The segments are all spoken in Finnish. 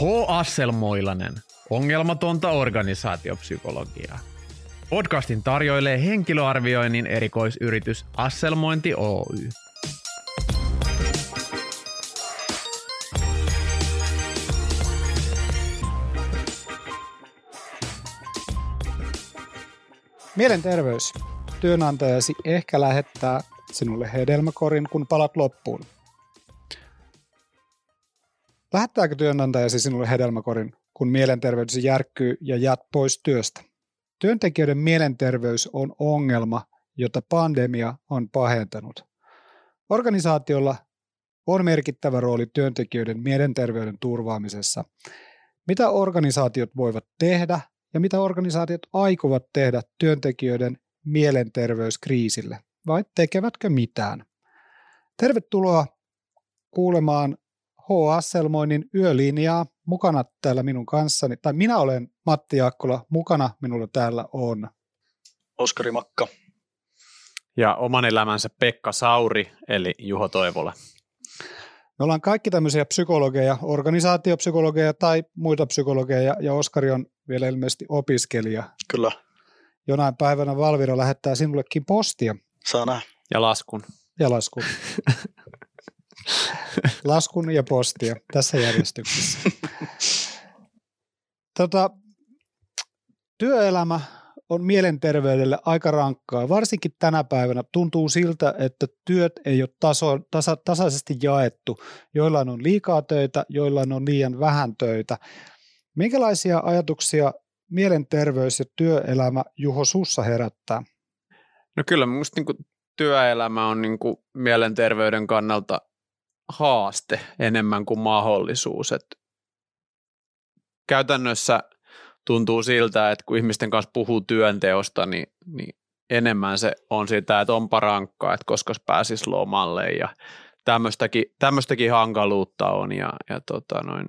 H. Asselmoilanen, ongelmatonta organisaatiopsykologiaa. Podcastin tarjoilee henkilöarvioinnin erikoisyritys Asselmointi Oy. Mielenterveys. Työnantajasi ehkä lähettää sinulle hedelmäkorin, kun palat loppuun. Lähettääkö työnantajasi sinulle hedelmäkorin, kun mielenterveydesi järkkyy ja jäät pois työstä? Työntekijöiden mielenterveys on ongelma, jota pandemia on pahentanut. Organisaatiolla on merkittävä rooli työntekijöiden mielenterveyden turvaamisessa. Mitä organisaatiot voivat tehdä ja mitä organisaatiot aikovat tehdä työntekijöiden mielenterveyskriisille vai tekevätkö mitään? Tervetuloa kuulemaan H. Asselmoinnin yölinjaa. Mukana täällä minun kanssani, tai minä olen Matti Jaakkola, mukana minulla täällä on Oskari Makka. Ja oman elämänsä Pekka Sauri, eli Juho Toivola. Me ollaan kaikki tämmöisiä psykologeja, organisaatiopsykologeja tai muita psykologeja, ja Oskari on vielä ilmeisesti opiskelija. Kyllä. Jonain päivänä Valvira lähettää sinullekin postia. Saa nähdä. Ja laskun. Ja laskun. laskun ja postia tässä järjestyksessä. tota, työelämä on mielenterveydelle aika rankkaa. Varsinkin tänä päivänä tuntuu siltä, että työt ei ole taso, tasa, tasaisesti jaettu. Joillain on liikaa töitä, joillain on liian vähän töitä. Minkälaisia ajatuksia mielenterveys ja työelämä Juho Sussa herättää? No kyllä minusta niin työelämä on niin mielenterveyden kannalta haaste enemmän kuin mahdollisuus. Et käytännössä tuntuu siltä, että kun ihmisten kanssa puhuu työnteosta, niin, niin enemmän se on sitä, että onpa rankkaa, että koska pääsis lomalle ja tämmöistäkin, tämmöistäkin hankaluutta on ja, ja tota noin,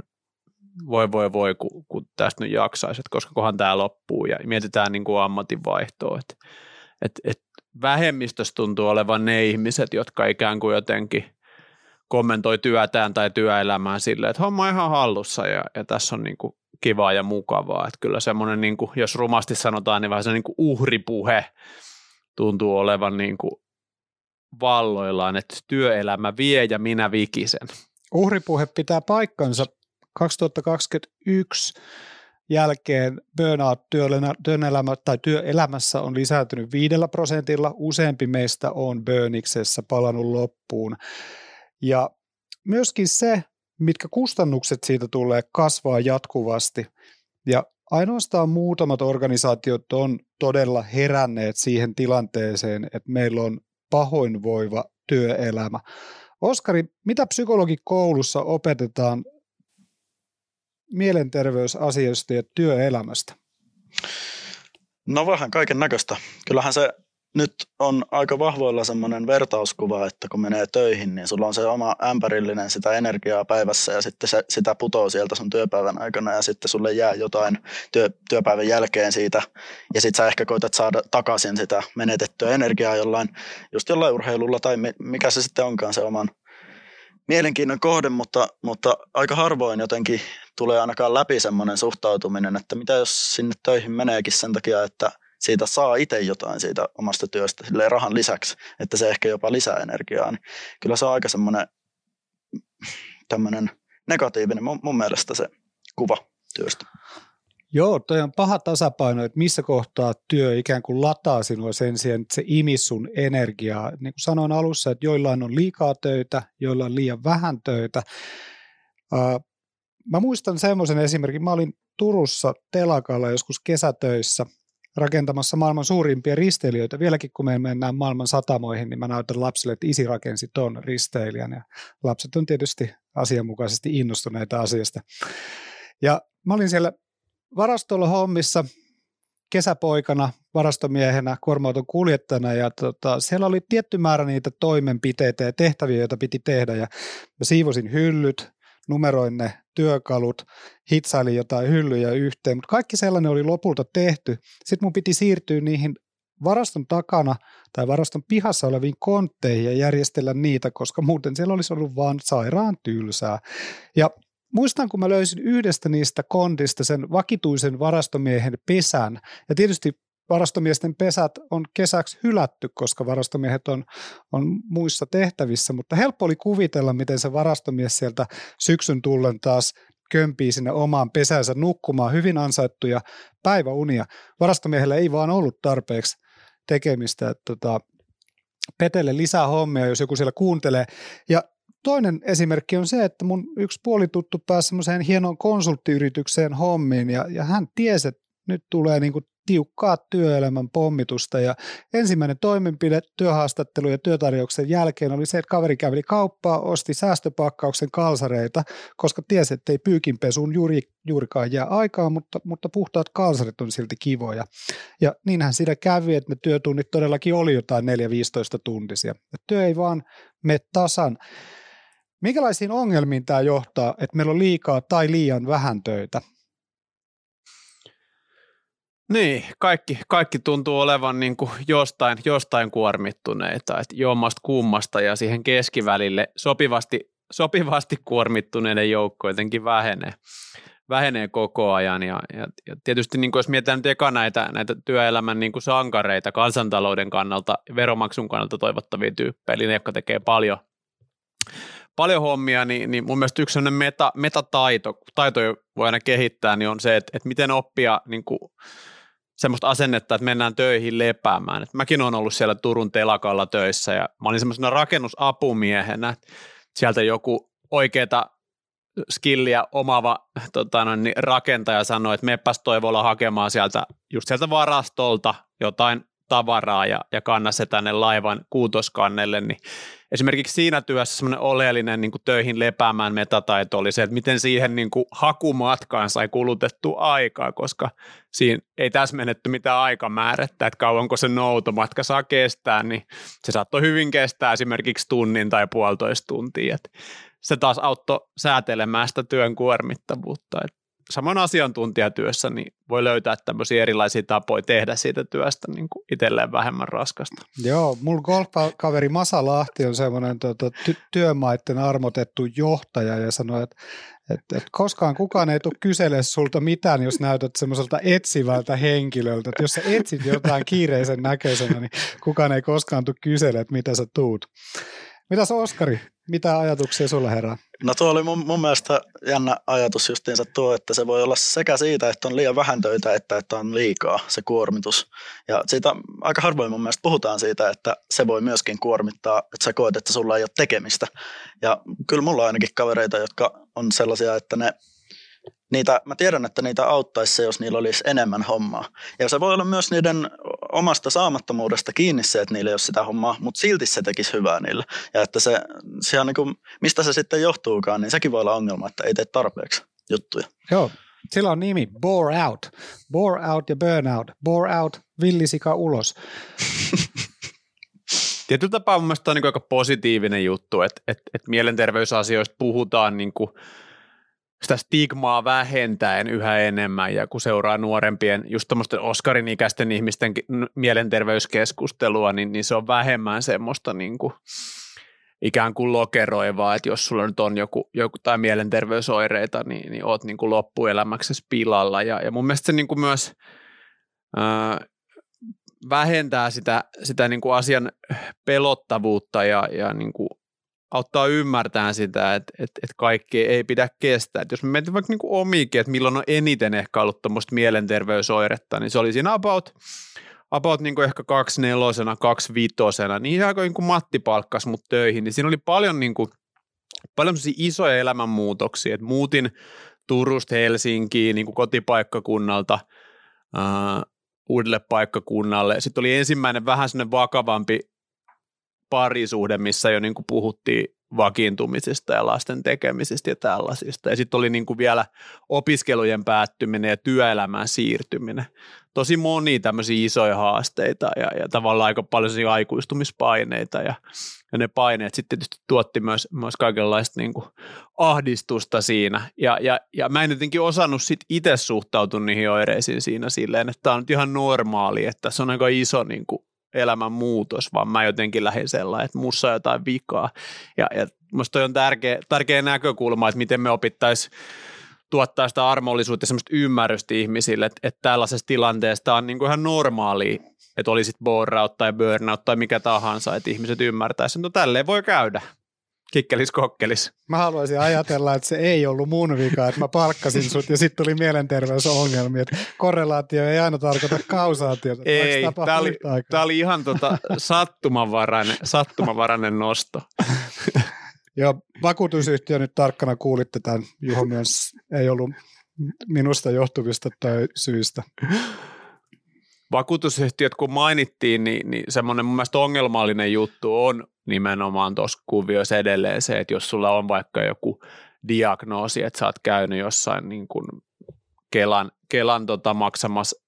voi voi voi, kun, kun tästä nyt jaksaisi, että koska kohan tämä loppuu ja mietitään niin kuin ammatinvaihtoa, että et, et vähemmistössä tuntuu olevan ne ihmiset, jotka ikään kuin jotenkin kommentoi työtään tai työelämään silleen, että homma on ihan hallussa ja, ja tässä on niin kuin kivaa ja mukavaa. Että kyllä semmoinen, niin kuin, jos rumasti sanotaan, niin vähän se niin kuin uhripuhe tuntuu olevan niin kuin valloillaan, että työelämä vie ja minä vikisen. Uhripuhe pitää paikkansa 2021 jälkeen burnout työelämä, tai työelämässä on lisääntynyt viidellä prosentilla. Useampi meistä on burniksessa palannut loppuun. Ja myöskin se, mitkä kustannukset siitä tulee kasvaa jatkuvasti. Ja ainoastaan muutamat organisaatiot on todella heränneet siihen tilanteeseen, että meillä on pahoinvoiva työelämä. Oskari, mitä psykologikoulussa opetetaan mielenterveysasioista ja työelämästä? No vähän kaiken näköistä. Kyllähän se nyt on aika vahvoilla semmoinen vertauskuva, että kun menee töihin, niin sulla on se oma ämpärillinen sitä energiaa päivässä ja sitten se, sitä putoo sieltä sun työpäivän aikana ja sitten sulle jää jotain työ, työpäivän jälkeen siitä. Ja sitten sä ehkä koetat saada takaisin sitä menetettyä energiaa jollain, just jollain urheilulla tai mikä se sitten onkaan se oman mielenkiinnon kohde, mutta, mutta aika harvoin jotenkin tulee ainakaan läpi semmoinen suhtautuminen, että mitä jos sinne töihin meneekin sen takia, että – siitä saa itse jotain siitä omasta työstä rahan lisäksi, että se ehkä jopa lisää energiaa, niin kyllä se on aika semmoinen tämmöinen negatiivinen mun, mun mielestä se kuva työstä. Joo, toi on paha tasapaino, että missä kohtaa työ ikään kuin lataa sinua sen sijaan, että se imi sun energiaa. Niin kuin sanoin alussa, että joillain on liikaa töitä, joilla on liian vähän töitä. mä muistan semmoisen esimerkin, mä olin Turussa telakalla joskus kesätöissä rakentamassa maailman suurimpia risteilijöitä. Vieläkin kun me mennään maailman satamoihin, niin mä näytän lapsille, että isi rakensi ton risteilijän. Ja lapset on tietysti asianmukaisesti innostuneita asiasta. Ja mä olin siellä varastolla hommissa kesäpoikana, varastomiehenä, kuorma kuljettajana ja tota, siellä oli tietty määrä niitä toimenpiteitä ja tehtäviä, joita piti tehdä ja mä siivosin hyllyt, numeroin ne työkalut, hitsailin jotain hyllyjä yhteen, mutta kaikki sellainen oli lopulta tehty. Sitten mun piti siirtyä niihin varaston takana tai varaston pihassa oleviin kontteihin ja järjestellä niitä, koska muuten siellä olisi ollut vaan sairaan tylsää. Ja muistan, kun mä löysin yhdestä niistä kontista sen vakituisen varastomiehen pesän. Ja tietysti varastomiesten pesät on kesäksi hylätty, koska varastomiehet on, on muissa tehtävissä, mutta helppo oli kuvitella, miten se varastomies sieltä syksyn tullen taas kömpii sinne omaan pesänsä nukkumaan hyvin ansaittuja päiväunia. Varastomiehellä ei vaan ollut tarpeeksi tekemistä, että tota, Petelle lisää hommia, jos joku siellä kuuntelee. Ja toinen esimerkki on se, että mun yksi puolituttu pääsi semmoiseen hienoon konsulttiyritykseen hommiin ja, ja hän tiesi, että nyt tulee niin kuin tiukkaa työelämän pommitusta ja ensimmäinen toimenpide työhaastattelu ja työtarjouksen jälkeen oli se, että kaveri käveli kauppaa, osti säästöpakkauksen kalsareita, koska tiesi, että ei pyykinpesuun juuri, juurikaan jää aikaa, mutta, mutta puhtaat kalsarit on silti kivoja. Ja niinhän siinä kävi, että ne työtunnit todellakin oli jotain 4-15 tuntisia. Ja työ ei vaan mene tasan. Minkälaisiin ongelmiin tämä johtaa, että meillä on liikaa tai liian vähän töitä? Niin, kaikki, kaikki tuntuu olevan niin kuin jostain, jostain kuormittuneita, että jommasta kummasta ja siihen keskivälille sopivasti, sopivasti kuormittuneiden joukko jotenkin vähenee, vähenee koko ajan. Ja, ja, ja tietysti niin kuin jos mietitään nyt eka näitä, näitä työelämän niin kuin sankareita kansantalouden kannalta, veromaksun kannalta toivottavia tyyppejä, eli ne, jotka tekee paljon, paljon hommia, niin, niin mun mielestä yksi sellainen meta, metataito, taito voi aina kehittää, niin on se, että, että miten oppia niin kuin, semmoista asennetta, että mennään töihin lepäämään. Et mäkin olen ollut siellä Turun telakalla töissä ja mä olin semmoisena rakennusapumiehenä. Sieltä joku oikeeta skilliä omava tota, no, niin rakentaja sanoi, että meppäs Toivolla hakemaan sieltä, just sieltä varastolta jotain tavaraa ja, ja kanna se tänne laivan kuutoskannelle, niin esimerkiksi siinä työssä semmoinen oleellinen niin kuin töihin lepäämään metataito oli se, että miten siihen niin kuin hakumatkaan sai kulutettu aikaa, koska siinä ei täsmennetty mitään aikamäärettä, että kauanko se noutomatka saa kestää, niin se saattoi hyvin kestää esimerkiksi tunnin tai puolitoista tuntia. Se taas auttoi säätelemään sitä työn kuormittavuutta. Että saman asiantuntijatyössä niin voi löytää tämmöisiä erilaisia tapoja tehdä siitä työstä niin kuin itselleen vähemmän raskasta. Joo, mulla golfkaveri Masa Lahti on semmoinen tuota, ty- työmaiden armotettu johtaja ja sanoi, että että, että koskaan kukaan ei tule kysele sulta mitään, jos näytät semmoiselta etsivältä henkilöltä. Että jos sä etsit jotain kiireisen näköisenä, niin kukaan ei koskaan tule kysele, että mitä sä tuut. Mitäs Oskari, mitä ajatuksia sulla herää? No tuo oli mun, mun mielestä jännä ajatus justiinsa tuo, että se voi olla sekä siitä, että on liian vähän töitä, että että on liikaa se kuormitus. Ja siitä aika harvoin mun mielestä puhutaan siitä, että se voi myöskin kuormittaa, että sä koet, että sulla ei ole tekemistä. Ja kyllä mulla on ainakin kavereita, jotka on sellaisia, että ne niitä, mä tiedän, että niitä auttaisi se, jos niillä olisi enemmän hommaa. Ja se voi olla myös niiden omasta saamattomuudesta kiinni se, että niillä ei ole sitä hommaa, mutta silti se tekisi hyvää niille. Ja että se, se on niin kuin, mistä se sitten johtuukaan, niin sekin voi olla ongelma, että ei tee tarpeeksi juttuja. Joo, sillä on nimi Bore Out. Bore Out ja Burnout. Bore Out, villisika ulos. Tietyllä tapaa mun mielestä on niin aika positiivinen juttu, että, että, että mielenterveysasioista puhutaan niin kuin – sitä stigmaa vähentäen yhä enemmän ja kun seuraa nuorempien, just tuommoisten Oscarin ikäisten ihmisten mielenterveyskeskustelua, niin, niin se on vähemmän semmoista niin kuin ikään kuin lokeroivaa, että jos sulla nyt on joku, joku tai mielenterveysoireita, niin, niin oot niin kuin loppuelämäksi pilalla. Ja, ja mun mielestä se niin kuin myös ää, vähentää sitä, sitä niin kuin asian pelottavuutta ja, ja niin kuin auttaa ymmärtämään sitä, että, että, että kaikki ei pidä kestää. Että jos me mietin vaikka niin omiikin, että milloin on eniten ehkä ollut tuommoista mielenterveysoiretta, niin se oli siinä about, about niin ehkä kaksi nelosena, kaksi vitosena, niin ihan kuin Matti palkkas mut töihin, niin siinä oli paljon, niin kuin, paljon isoja elämänmuutoksia, että muutin Turusta Helsinkiin niin kuin kotipaikkakunnalta uudelle paikkakunnalle. Sitten oli ensimmäinen vähän sellainen vakavampi parisuhde, missä jo niin kuin puhuttiin vakiintumisesta ja lasten tekemisestä ja tällaisista. Ja sitten oli niin kuin vielä opiskelujen päättyminen ja työelämään siirtyminen. Tosi moni tämmöisiä isoja haasteita ja, ja tavallaan aika paljon aikuistumispaineita ja, ja ne paineet sitten tietysti tuotti myös, myös kaikenlaista niin kuin ahdistusta siinä. Ja, ja, ja mä en jotenkin osannut sit itse suhtautua niihin oireisiin siinä silleen, että tämä on nyt ihan normaali, että se on aika iso niin kuin elämän muutos, vaan mä jotenkin lähdin sellainen, että mussa on jotain vikaa. Ja, ja musta toi on tärkeä, tärkeä näkökulma, että miten me opittaisiin tuottaa sitä armollisuutta ja semmoista ymmärrystä ihmisille, että, että tällaisessa tilanteessa on niin kuin ihan normaalia, että olisit burnout tai burnout tai mikä tahansa, että ihmiset ymmärtäisivät, että no tälleen voi käydä kikkelis kokkelis. Mä haluaisin ajatella, että se ei ollut mun vika, että mä palkkasin sut ja sitten tuli mielenterveysongelmia. Että korrelaatio ei aina tarkoita kausaatiota. Ei, tämä oli, tää oli ihan tota sattumanvarainen, sattumanvarainen nosto. Joo, vakuutusyhtiö nyt tarkkana kuulitte tämän. Juho myös ei ollut minusta johtuvista tai syistä vakuutusyhtiöt kun mainittiin, niin, niin semmoinen mun mielestä ongelmallinen juttu on nimenomaan tuossa kuvioissa edelleen se, että jos sulla on vaikka joku diagnoosi, että sä oot käynyt jossain niin kuin Kelan, Kelan tota maksamassa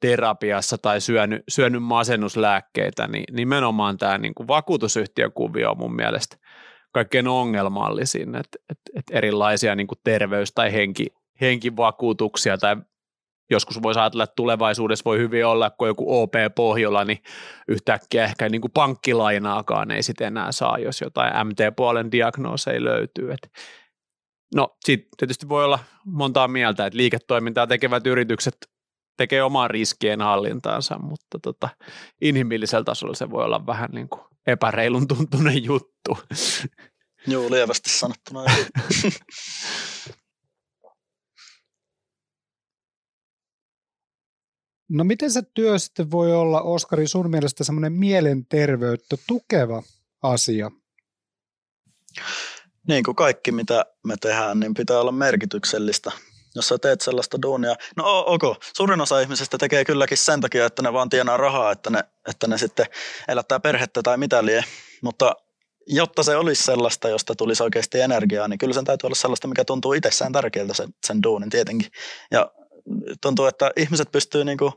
terapiassa tai syönyt, syönyt masennuslääkkeitä, niin nimenomaan tämä niin kuin vakuutusyhtiökuvio on mun mielestä kaikkein ongelmallisin, että, että, että erilaisia niin kuin terveys- tai henki, henkivakuutuksia tai joskus voisi ajatella, että tulevaisuudessa voi hyvin olla, kun joku OP Pohjola, niin yhtäkkiä ehkä niin kuin pankkilainaakaan ei sitten enää saa, jos jotain MT-puolen diagnooseja löytyy. Et no sitten tietysti voi olla montaa mieltä, että liiketoimintaa tekevät yritykset tekee omaa riskien hallintaansa, mutta tota, inhimillisellä tasolla se voi olla vähän niin kuin epäreilun tuntunen juttu. Joo, lievästi sanottuna. No miten se työ sitten voi olla, Oskari, sun mielestä semmoinen mielenterveyttä tukeva asia? Niin kuin kaikki, mitä me tehdään, niin pitää olla merkityksellistä. Jos sä teet sellaista duunia, no ok, suurin osa ihmisistä tekee kylläkin sen takia, että ne vaan tienaa rahaa, että ne, että ne sitten elättää perhettä tai mitä lie, mutta jotta se olisi sellaista, josta tulisi oikeasti energiaa, niin kyllä sen täytyy olla sellaista, mikä tuntuu itsessään tärkeältä sen, sen duunin tietenkin. Ja tuntuu, että ihmiset pystyy niin kuin,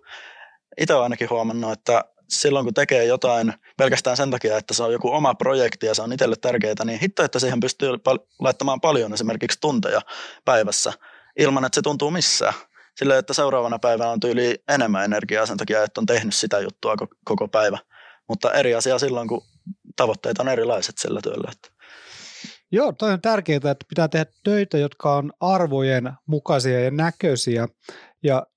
itse ainakin huomannut, että silloin kun tekee jotain pelkästään sen takia, että se on joku oma projekti ja se on itselle tärkeää, niin hitto, että siihen pystyy laittamaan paljon esimerkiksi tunteja päivässä ilman, että se tuntuu missään. Silleen, että seuraavana päivänä on tyyli enemmän energiaa sen takia, että on tehnyt sitä juttua koko päivä. Mutta eri asia silloin, kun tavoitteet on erilaiset sillä työllä. Että. Joo, toi on tärkeää, että pitää tehdä töitä, jotka on arvojen mukaisia ja näköisiä. Ja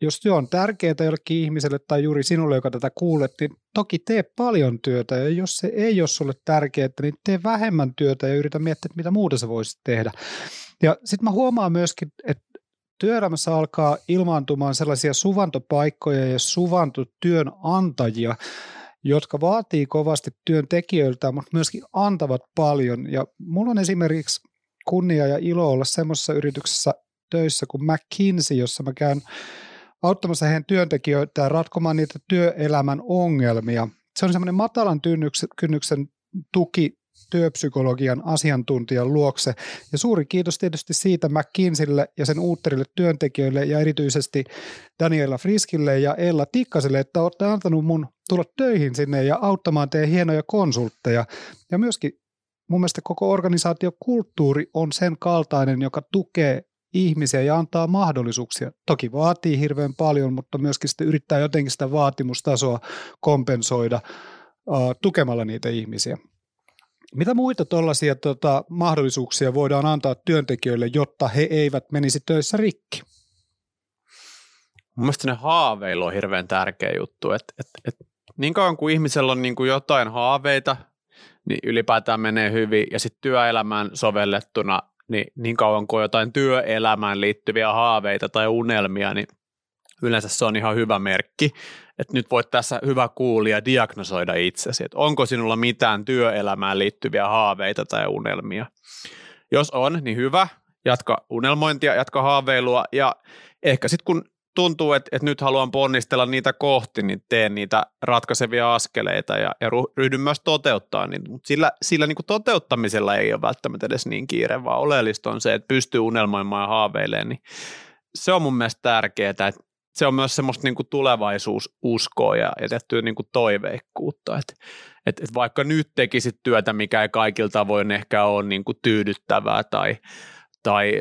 jos työ on tärkeää jollekin ihmiselle tai juuri sinulle, joka tätä kuulet, niin toki tee paljon työtä. Ja jos se ei ole sulle tärkeää, niin tee vähemmän työtä ja yritä miettiä, että mitä muuta sä voisit tehdä. Ja sitten mä huomaan myöskin, että työelämässä alkaa ilmaantumaan sellaisia suvantopaikkoja ja suvantotyönantajia, jotka vaatii kovasti työntekijöiltä, mutta myöskin antavat paljon. Ja mulla on esimerkiksi kunnia ja ilo olla semmoisessa yrityksessä töissä kuin McKinsey, jossa mä käyn auttamassa heidän työntekijöitä ratkomaan niitä työelämän ongelmia. Se on semmoinen matalan kynnyksen tuki työpsykologian asiantuntijan luokse. Ja suuri kiitos tietysti siitä McKinseylle ja sen uutterille työntekijöille ja erityisesti Daniela Friskille ja Ella Tikkaselle, että olette antanut mun tulla töihin sinne ja auttamaan teidän hienoja konsultteja. Ja myöskin mun mielestä koko organisaatiokulttuuri on sen kaltainen, joka tukee ihmisiä ja antaa mahdollisuuksia. Toki vaatii hirveän paljon, mutta myöskin sitten yrittää jotenkin sitä vaatimustasoa kompensoida uh, tukemalla niitä ihmisiä. Mitä muita tuollaisia tota, mahdollisuuksia voidaan antaa työntekijöille, jotta he eivät menisi töissä rikki? Mun mielestä ne haaveilu on hirveän tärkeä juttu. Et, et, et, niin kauan kuin ihmisellä on niin kuin jotain haaveita, niin ylipäätään menee hyvin. Ja sitten työelämään sovellettuna, niin niin kauan kuin jotain työelämään liittyviä haaveita tai unelmia, niin yleensä se on ihan hyvä merkki että nyt voit tässä hyvä kuulija diagnosoida itsesi, että onko sinulla mitään työelämään liittyviä haaveita tai unelmia. Jos on, niin hyvä, jatka unelmointia, jatka haaveilua ja ehkä sitten kun tuntuu, että, että nyt haluan ponnistella niitä kohti, niin teen niitä ratkaisevia askeleita ja, ja ryhdyn myös toteuttaa niitä. Mutta sillä, sillä niin kuin toteuttamisella ei ole välttämättä edes niin kiire, vaan oleellista on se, että pystyy unelmoimaan ja haaveilemaan, niin se on mun mielestä tärkeää, että se on myös semmoista niin kuin tulevaisuususkoa ja, ja tehtyä niin kuin toiveikkuutta, että et, et vaikka nyt tekisit työtä, mikä ei kaikilta tavoin ehkä ole niin kuin tyydyttävää tai, tai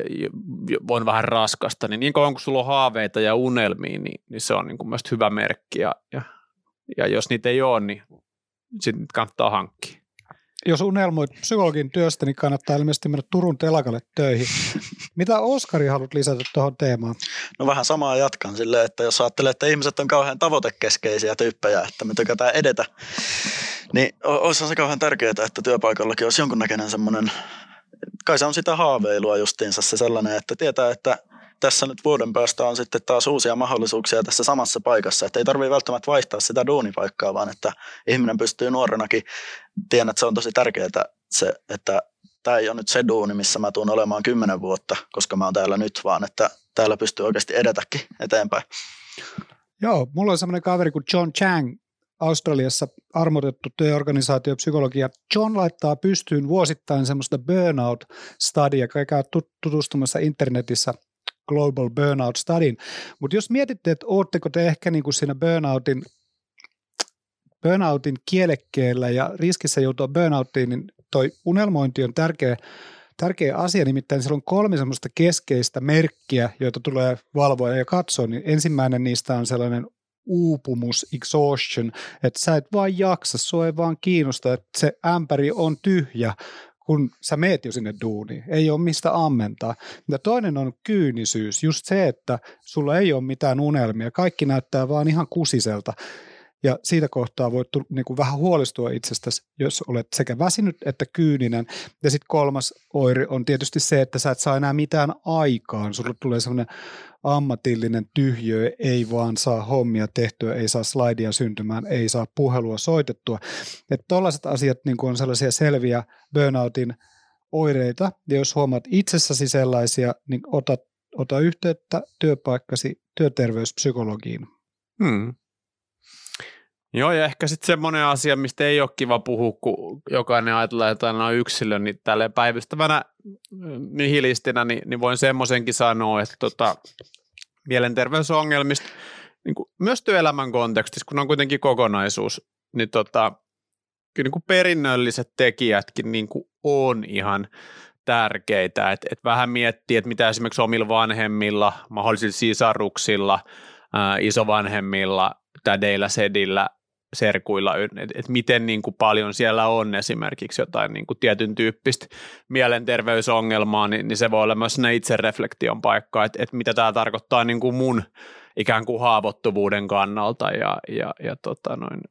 on vähän raskasta, niin niin kauan kun sulla on haaveita ja unelmia, niin, niin se on niin kuin myös hyvä merkki ja, ja ja jos niitä ei ole, niin sitten kannattaa hankkia. Jos unelmoit psykologin työstä, niin kannattaa ilmeisesti mennä Turun telakalle töihin. Mitä Oskari haluat lisätä tuohon teemaan? No vähän samaa jatkan silleen, että jos ajattelee, että ihmiset on kauhean tavoitekeskeisiä tyyppejä, että me tykätään edetä, niin olisi se kauhean tärkeää, että työpaikallakin olisi jonkunnäköinen semmoinen, kai se on sitä haaveilua justiinsa se sellainen, että tietää, että tässä nyt vuoden päästä on sitten taas uusia mahdollisuuksia tässä samassa paikassa, että ei tarvitse välttämättä vaihtaa sitä duunipaikkaa, vaan että ihminen pystyy nuorenakin, tiedän, että se on tosi tärkeää se, että tämä ei ole nyt se duuni, missä mä tuun olemaan kymmenen vuotta, koska mä oon täällä nyt, vaan että täällä pystyy oikeasti edetäkin eteenpäin. Joo, mulla on semmoinen kaveri kuin John Chang, Australiassa armotettu työorganisaatiopsykologia. John laittaa pystyyn vuosittain semmoista burnout-stadia, käykää tutustumassa internetissä Global Burnout Studyin. Mutta jos mietitte, että ootteko te ehkä niin kuin siinä burnoutin, burnoutin kielekkeellä ja riskissä joutua burnouttiin, niin toi unelmointi on tärkeä, tärkeä asia, nimittäin siellä on kolme semmoista keskeistä merkkiä, joita tulee valvoa ja katsoa, niin ensimmäinen niistä on sellainen uupumus, exhaustion, että sä et vaan jaksa, sua ei vaan kiinnosta, että se ämpäri on tyhjä, kun sä meet jo sinne duuniin, ei ole mistä ammentaa. Ja toinen on kyynisyys, just se, että sulla ei ole mitään unelmia, kaikki näyttää vaan ihan kusiselta. Ja siitä kohtaa voit niin kuin vähän huolestua itsestäsi, jos olet sekä väsynyt että kyyninen. Ja sitten kolmas oiri on tietysti se, että sä et saa enää mitään aikaan. Sulla tulee sellainen ammatillinen tyhjö, ei vaan saa hommia tehtyä, ei saa slaidia syntymään, ei saa puhelua soitettua. Että tällaiset asiat niin on sellaisia selviä burnoutin oireita, ja jos huomaat itsessäsi sellaisia, niin ota, ota yhteyttä työpaikkasi työterveyspsykologiin. Hmm. Joo, ja ehkä sitten semmoinen asia, mistä ei ole kiva puhua, kun jokainen ajatellaan, että on yksilö, niin tälleen päivystävänä nihilistinä, niin, niin voin semmoisenkin sanoa, että tota, mielenterveysongelmista, niin kuin myös työelämän kontekstissa, kun on kuitenkin kokonaisuus, niin tota, kyllä niin kuin perinnölliset tekijätkin niin kuin on ihan tärkeitä, että et vähän miettiä, että mitä esimerkiksi omilla vanhemmilla, mahdollisilla sisaruksilla, ää, isovanhemmilla, tädeillä, sedillä serkuilla, että et miten niin kuin paljon siellä on esimerkiksi jotain niin kuin tietyn tyyppistä mielenterveysongelmaa, niin, niin se voi olla myös itsereflektion paikka, että, että mitä tämä tarkoittaa niin kuin mun ikään kuin haavoittuvuuden kannalta ja, ja, ja tota noin,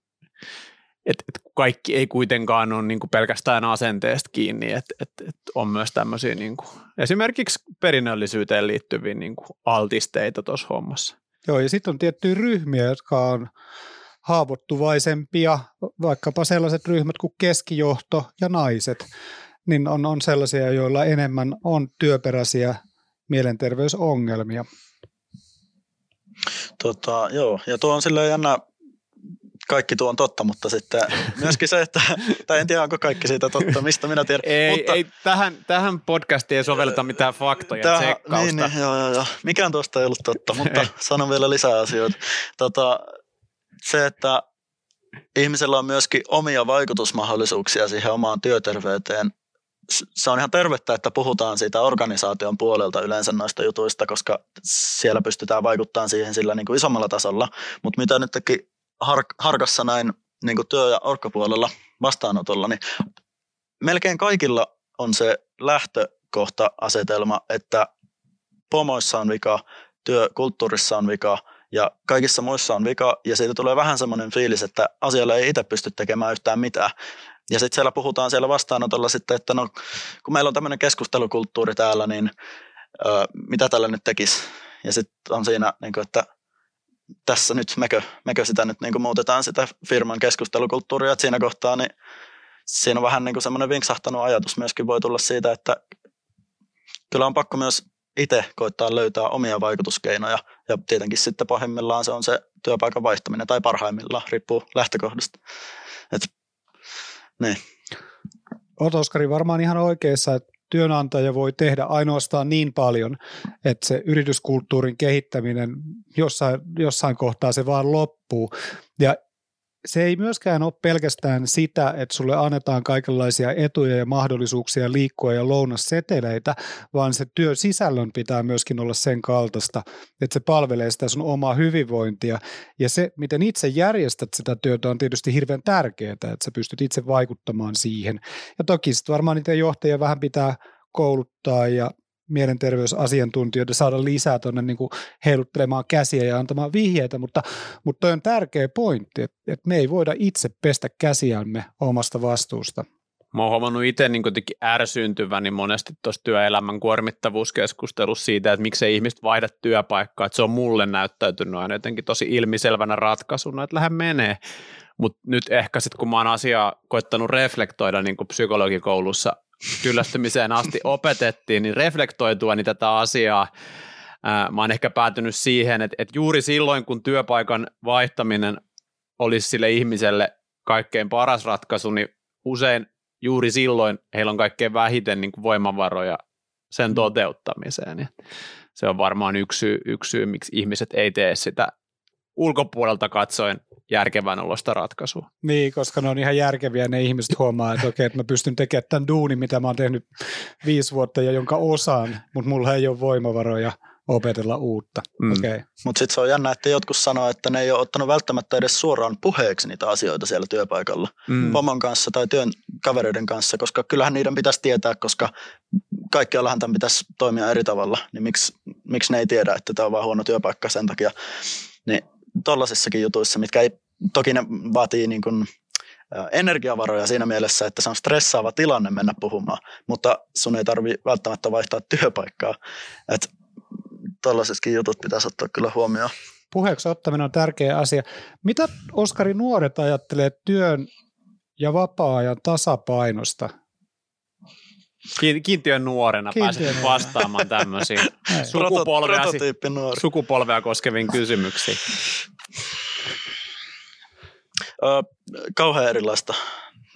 että et kaikki ei kuitenkaan ole niin kuin pelkästään asenteesta kiinni, että et, et on myös tämmöisiä niin kuin, esimerkiksi perinnöllisyyteen liittyviä niin kuin altisteita tuossa hommassa. Joo, ja sitten on tiettyjä ryhmiä, jotka on haavoittuvaisempia, vaikkapa sellaiset ryhmät kuin keskijohto ja naiset, niin on, on sellaisia, joilla enemmän on työperäisiä mielenterveysongelmia. Tota, joo, ja tuo on silleen jännä, kaikki tuo on totta, mutta sitten myöskin se, että, tai en tiedä onko kaikki siitä totta, mistä minä tiedän. Ei, mutta, ei tähän, tähän podcastiin ei sovelleta mitään faktoja, tähän, tsekkausta. Niin, niin, joo, joo, joo. Mikään tuosta ei ollut totta, mutta sanon vielä lisää asioita. Tota, se, että ihmisellä on myöskin omia vaikutusmahdollisuuksia siihen omaan työterveyteen. Se on ihan tervettä, että puhutaan siitä organisaation puolelta yleensä noista jutuista, koska siellä pystytään vaikuttamaan siihen sillä niin kuin isommalla tasolla. Mutta mitä nyt teki har- harkassa näin niin kuin työ- ja orkkapuolella vastaanotolla, niin melkein kaikilla on se lähtökohta-asetelma, että pomoissa on vika, työkulttuurissa on vika – ja kaikissa muissa on vika ja siitä tulee vähän semmoinen fiilis, että asialla ei itse pysty tekemään yhtään mitään. Ja sitten siellä puhutaan siellä vastaanotolla sitten, että no kun meillä on tämmöinen keskustelukulttuuri täällä, niin ö, mitä tällä nyt tekisi? Ja sitten on siinä, niin kuin, että tässä nyt mekö, mekö sitä nyt niin kuin muutetaan sitä firman keskustelukulttuuria, että siinä kohtaa niin siinä on vähän niin kuin semmoinen vinksahtanut ajatus myöskin voi tulla siitä, että kyllä on pakko myös itse koittaa löytää omia vaikutuskeinoja ja tietenkin sitten pahimmillaan se on se työpaikan vaihtaminen tai parhaimmillaan, riippuu lähtökohdasta. Et, niin. Oot Oskari varmaan ihan oikeassa, että työnantaja voi tehdä ainoastaan niin paljon, että se yrityskulttuurin kehittäminen jossain, jossain kohtaa se vaan loppuu. Ja se ei myöskään ole pelkästään sitä, että sulle annetaan kaikenlaisia etuja ja mahdollisuuksia liikkua ja lounasseteleitä, vaan se työ sisällön pitää myöskin olla sen kaltaista, että se palvelee sitä sun omaa hyvinvointia. Ja se, miten itse järjestät sitä työtä, on tietysti hirveän tärkeää, että sä pystyt itse vaikuttamaan siihen. Ja toki sitten varmaan niitä johtajia vähän pitää kouluttaa ja mielenterveysasiantuntijoita saada lisää tuonne niin heiluttelemaan käsiä ja antamaan vihjeitä, mutta, mutta toi on tärkeä pointti, että, että me ei voida itse pestä käsiämme omasta vastuusta. Mä oon huomannut itse niin ärsyyntyväni niin monesti tuossa työelämän kuormittavuuskeskustelussa siitä, että miksei ihmiset vaihda työpaikkaa, että se on mulle näyttäytynyt aina jotenkin tosi ilmiselvänä ratkaisuna, että lähde menee. Mutta nyt ehkä sitten kun mä oon asiaa koettanut reflektoida niin psykologikoulussa kyllästymiseen asti opetettiin, niin reflektoitua niin tätä asiaa. Mä oon ehkä päätynyt siihen, että, että juuri silloin, kun työpaikan vaihtaminen olisi sille ihmiselle kaikkein paras ratkaisu, niin usein juuri silloin heillä on kaikkein vähiten niin kuin voimavaroja sen mm. toteuttamiseen. Ja se on varmaan yksi syy, yksi syy, miksi ihmiset ei tee sitä ulkopuolelta katsoen järkevän olosta ratkaisua. Niin, koska ne on ihan järkeviä, ne ihmiset huomaa, että okei, että mä pystyn tekemään tämän duunin, mitä mä oon tehnyt viisi vuotta ja jonka osaan, mutta mulla ei ole voimavaroja opetella uutta. Mm. Okay. Mutta sitten se on jännä, että jotkut sanoo, että ne ei ole ottanut välttämättä edes suoraan puheeksi niitä asioita siellä työpaikalla mm. pomon kanssa tai työn kavereiden kanssa, koska kyllähän niiden pitäisi tietää, koska kaikkiallahan tämän pitäisi toimia eri tavalla, niin miksi, miksi ne ei tiedä, että tämä on vaan huono työpaikka sen takia. Niin tuollaisissakin jutuissa, mitkä ei, toki ne vaatii niin kuin, energiavaroja siinä mielessä, että se on stressaava tilanne mennä puhumaan, mutta sun ei tarvi välttämättä vaihtaa työpaikkaa. Että tuollaisissakin jutut pitäisi ottaa kyllä huomioon. Puheeksi ottaminen on tärkeä asia. Mitä Oskari nuoret ajattelee työn ja vapaa-ajan tasapainosta? Kiintiön nuorena Kiintiön pääset nuorena. vastaamaan tämmöisiin sukupolvea, sukupolvea koskeviin kysymyksiin. Kauhean erilaista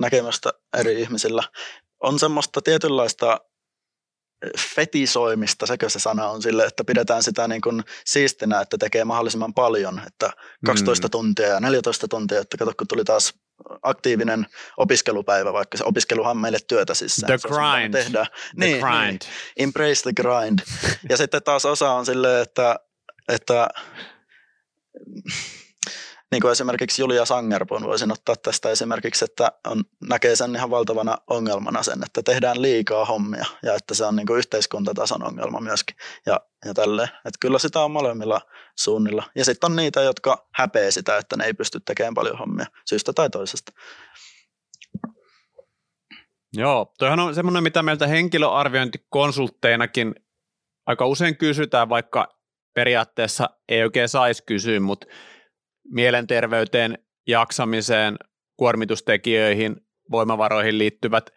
näkemystä eri ihmisillä. On semmoista tietynlaista fetisoimista, sekö se sana on sille, että pidetään sitä niin kuin siistinä, että tekee mahdollisimman paljon, että 12 mm. tuntia ja 14 tuntia, että kato kun tuli taas aktiivinen opiskelupäivä, vaikka se opiskeluhan meille työtä siis. The grind. Tehdään. The niin, grind. Niin, embrace the grind. ja sitten taas osa on silleen, että, että niin kuin esimerkiksi Julia Sangerpon voisin ottaa tästä esimerkiksi, että on, näkee sen ihan valtavana ongelmana sen, että tehdään liikaa hommia ja että se on niin kuin yhteiskuntatason ongelma myöskin ja, ja tälleen. Että kyllä sitä on molemmilla suunnilla. Ja sitten on niitä, jotka häpeä sitä, että ne ei pysty tekemään paljon hommia syystä tai toisesta. Joo, toihan on semmoinen, mitä meiltä henkilöarviointikonsultteinakin aika usein kysytään, vaikka periaatteessa ei oikein saisi kysyä, mutta mielenterveyteen, jaksamiseen, kuormitustekijöihin, voimavaroihin liittyvät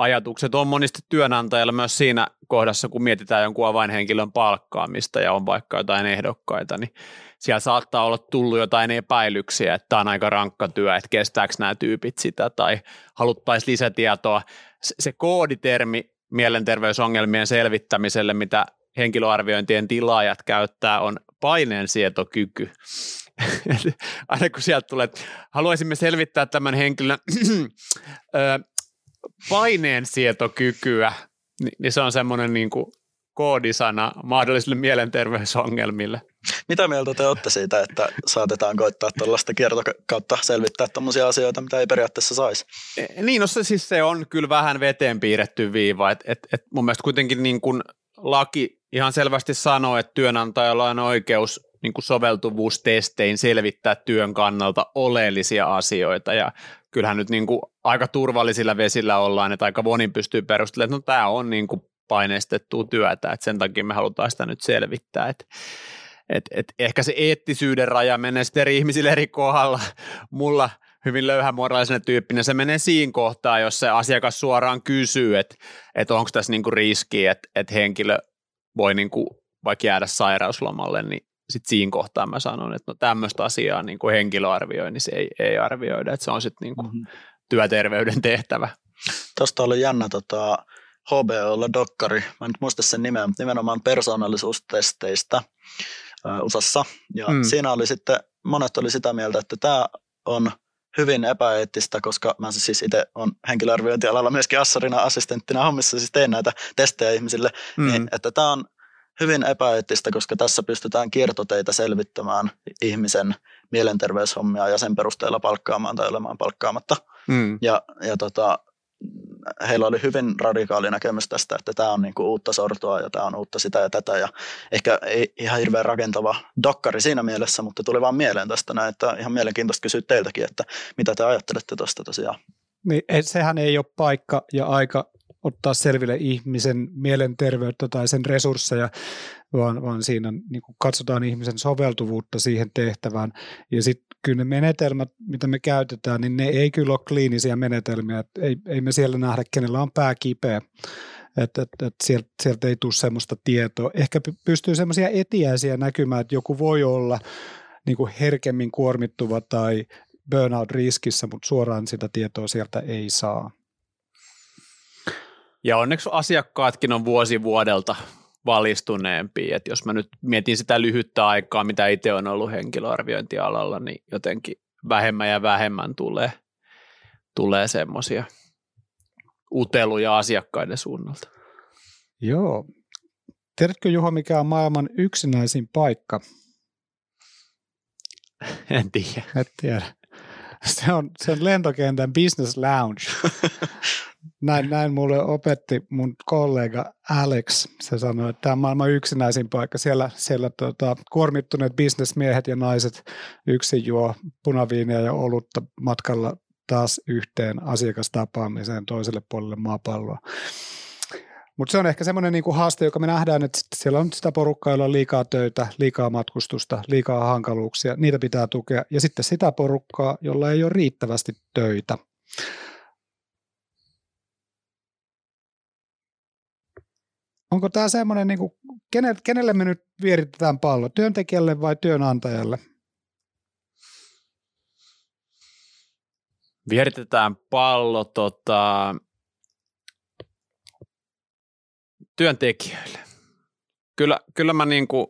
ajatukset on monesti työnantajalla myös siinä kohdassa, kun mietitään jonkun avainhenkilön palkkaamista ja on vaikka jotain ehdokkaita, niin siellä saattaa olla tullut jotain epäilyksiä, että tämä on aika rankka työ, että kestääkö nämä tyypit sitä tai haluttaisiin lisätietoa. Se kooditermi mielenterveysongelmien selvittämiselle, mitä henkilöarviointien tilaajat käyttää, on paineensietokyky. aina kun sieltä tulee, että haluaisimme selvittää tämän henkilön paineensietokykyä, niin se on semmoinen niin kuin koodisana mahdollisille mielenterveysongelmille. Mitä mieltä te olette siitä, että saatetaan koittaa tuollaista kiertokautta selvittää tuommoisia asioita, mitä ei periaatteessa saisi? E, niin, no se, siis se on kyllä vähän veteen piirretty viiva. Et, et, et mun mielestä kuitenkin niin kuin laki ihan selvästi sanoo, että työnantajalla on oikeus niin kuin soveltuvuustestein selvittää työn kannalta oleellisia asioita ja kyllähän nyt niin kuin aika turvallisilla vesillä ollaan, että aika moni pystyy perustelemaan, että no tämä on niin kuin paineistettua työtä, että sen takia me halutaan sitä nyt selvittää, että et, et ehkä se eettisyyden raja menee sitten eri ihmisille eri kohdalla. Mulla hyvin löyhämuodollaisena tyyppinen se menee siinä kohtaa, jos se asiakas suoraan kysyy, että, että onko tässä niinku riski, että, että henkilö voi niinku vaikka jäädä sairauslomalle, niin sitten siinä kohtaa mä sanon, että no tämmöistä asiaa niin kuin henkilöarvioinnissa ei, ei arvioida, että se on sitten niin kuin mm-hmm. työterveyden tehtävä. Tuosta oli jännä tota, HBOlla dokkari, mä en nyt muista sen nimeä, mutta nimenomaan persoonallisuustesteistä äh, USAssa. Ja mm. siinä oli sitten, monet oli sitä mieltä, että tämä on hyvin epäeettistä, koska mä siis itse on henkilöarviointialalla myöskin assarina assistenttina hommissa, siis teen näitä testejä ihmisille, mm. niin että tämä on hyvin epäeettistä, koska tässä pystytään kiertoteitä selvittämään ihmisen mielenterveyshommia ja sen perusteella palkkaamaan tai olemaan palkkaamatta. Mm. Ja, ja tota, heillä oli hyvin radikaali näkemys tästä, että tämä on niinku uutta sortoa ja tämä on uutta sitä ja tätä. Ja ehkä ei ihan hirveän rakentava dokkari siinä mielessä, mutta tuli vaan mieleen tästä näin, että ihan mielenkiintoista kysyä teiltäkin, että mitä te ajattelette tuosta tosiaan. Niin, sehän ei ole paikka ja aika ottaa selville ihmisen mielenterveyttä tai sen resursseja, vaan, vaan siinä niin kuin katsotaan ihmisen soveltuvuutta siihen tehtävään. Ja sitten kyllä ne menetelmät, mitä me käytetään, niin ne ei kyllä ole kliinisiä menetelmiä. Et ei, ei me siellä nähdä, kenellä on pää kipeä. Että et, et sieltä, sieltä ei tule semmoista tietoa. Ehkä pystyy semmoisia etiäisiä näkymään, että joku voi olla niin kuin herkemmin kuormittuva tai burnout-riskissä, mutta suoraan sitä tietoa sieltä ei saa. Ja onneksi asiakkaatkin on vuosi vuodelta valistuneempi, että jos mä nyt mietin sitä lyhyttä aikaa, mitä itse on ollut henkilöarviointialalla, niin jotenkin vähemmän ja vähemmän tulee, tulee semmoisia uteluja asiakkaiden suunnalta. Joo. Tiedätkö Juho, mikä on maailman yksinäisin paikka? En tiedä. Et tiedä. Se on, se on lentokentän business lounge. näin, näin mulle opetti mun kollega Alex. Se sanoi, että tämä on maailman yksinäisin paikka. Siellä, siellä tota, kuormittuneet bisnesmiehet ja naiset yksin juo punaviinia ja olutta matkalla taas yhteen asiakastapaamiseen toiselle puolelle maapalloa. Mutta se on ehkä semmoinen niinku haaste, joka me nähdään, että siellä on sitä porukkaa, jolla on liikaa töitä, liikaa matkustusta, liikaa hankaluuksia, niitä pitää tukea. Ja sitten sitä porukkaa, jolla ei ole riittävästi töitä. Onko tämä semmoinen, niin kuin, kenelle, kenelle me nyt vieritetään pallo, työntekijälle vai työnantajalle? Vieritetään pallo tota, työntekijöille. Kyllä, kyllä mä niin kuin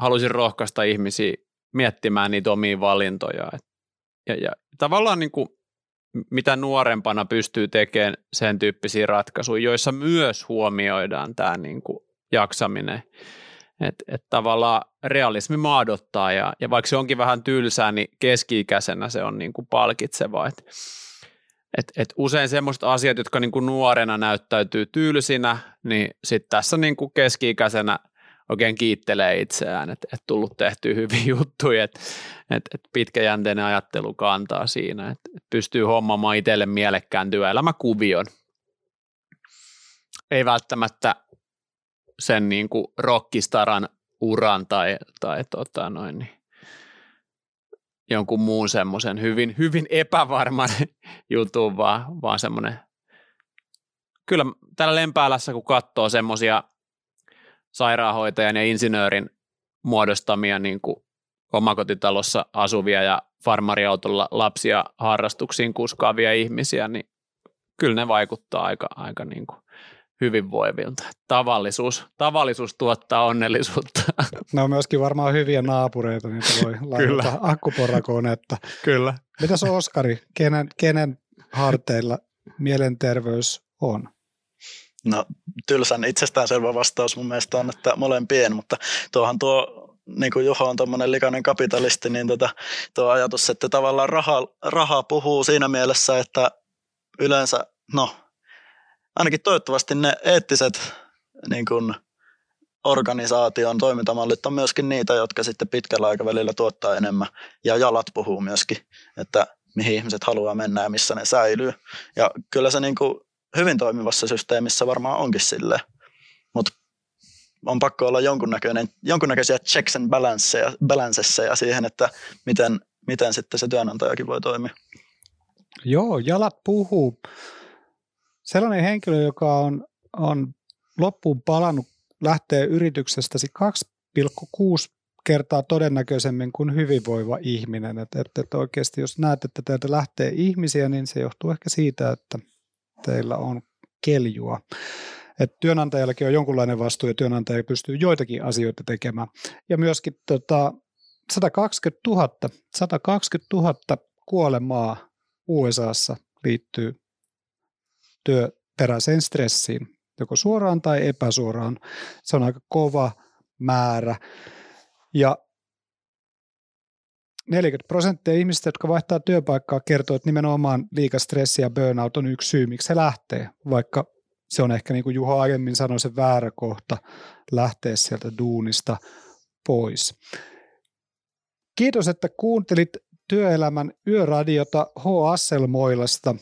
haluaisin rohkaista ihmisiä miettimään niitä omia valintoja. Ja, ja tavallaan niin kuin mitä nuorempana pystyy tekemään sen tyyppisiä ratkaisuja, joissa myös huomioidaan tämä niin kuin jaksaminen. Että et tavallaan realismi maadottaa ja, ja vaikka se onkin vähän tylsää, niin keski-ikäisenä se on niin kuin palkitsevaa. Et, et, et usein semmoiset asiat, jotka niin kuin nuorena näyttäytyy tylsinä, niin sitten tässä niin kuin keski-ikäisenä – oikein kiittelee itseään, että, että tullut tehty hyviä juttuja, että, että, että pitkäjänteinen ajattelu kantaa siinä, että, että pystyy hommaamaan itselle mielekkään työelämäkuvion. Ei välttämättä sen niin kuin rockistaran uran tai, tai tota noin, niin jonkun muun semmoisen hyvin, hyvin epävarman jutun, vaan, vaan semmoinen, kyllä täällä Lempäälässä kun katsoo semmoisia sairaanhoitajan ja insinöörin muodostamia niin kuin omakotitalossa asuvia ja farmariautolla lapsia harrastuksiin kuskaavia ihmisiä, niin kyllä ne vaikuttaa aika, aika niin kuin hyvinvoivilta. Tavallisuus, tavallisuus tuottaa onnellisuutta. Ne on myöskin varmaan hyviä naapureita, niin voi laittaa akkuporakonetta. Kyllä. Mitäs Oskari, kenen, kenen harteilla mielenterveys on? No tylsän itsestäänselvä vastaus mun mielestä on, että molempien, mutta tuohan tuo niin kuin Juho on tuommoinen likainen kapitalisti, niin tota, tuo ajatus, että tavallaan raha, raha puhuu siinä mielessä, että yleensä, no ainakin toivottavasti ne eettiset niin kuin organisaation toimintamallit on myöskin niitä, jotka sitten pitkällä aikavälillä tuottaa enemmän ja jalat puhuu myöskin, että mihin ihmiset haluaa mennä ja missä ne säilyy. Ja kyllä se niin kuin hyvin toimivassa systeemissä varmaan onkin sille, mutta on pakko olla jonkunnäköinen, jonkunnäköisiä checks and balanceja siihen, että miten, miten sitten se työnantajakin voi toimia. Joo, jalat puhuu. Sellainen henkilö, joka on, on loppuun palannut, lähtee yrityksestäsi 2,6 kertaa todennäköisemmin kuin hyvinvoiva ihminen. Että et, et oikeasti jos näet, että teiltä lähtee ihmisiä, niin se johtuu ehkä siitä, että teillä on keljua. Et työnantajallakin on jonkunlainen vastuu ja työnantaja pystyy joitakin asioita tekemään. Ja myöskin tota, 120 000, 120 000 kuolemaa USAssa liittyy työperäiseen stressiin, joko suoraan tai epäsuoraan. Se on aika kova määrä. Ja 40 prosenttia ihmistä, jotka vaihtaa työpaikkaa, kertoo, että nimenomaan liikastressi ja burnout on yksi syy, miksi se lähtee, vaikka se on ehkä niin kuin Juho aiemmin sanoi, se väärä kohta lähteä sieltä duunista pois. Kiitos, että kuuntelit työelämän yöradiota H. Asselmoilasta.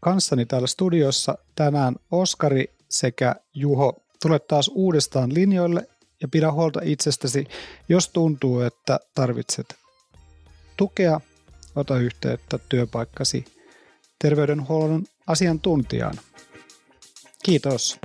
Kanssani täällä studiossa tänään Oskari sekä Juho. Tule taas uudestaan linjoille ja pidä huolta itsestäsi. Jos tuntuu, että tarvitset tukea, ota yhteyttä työpaikkasi terveydenhuollon asiantuntijaan. Kiitos.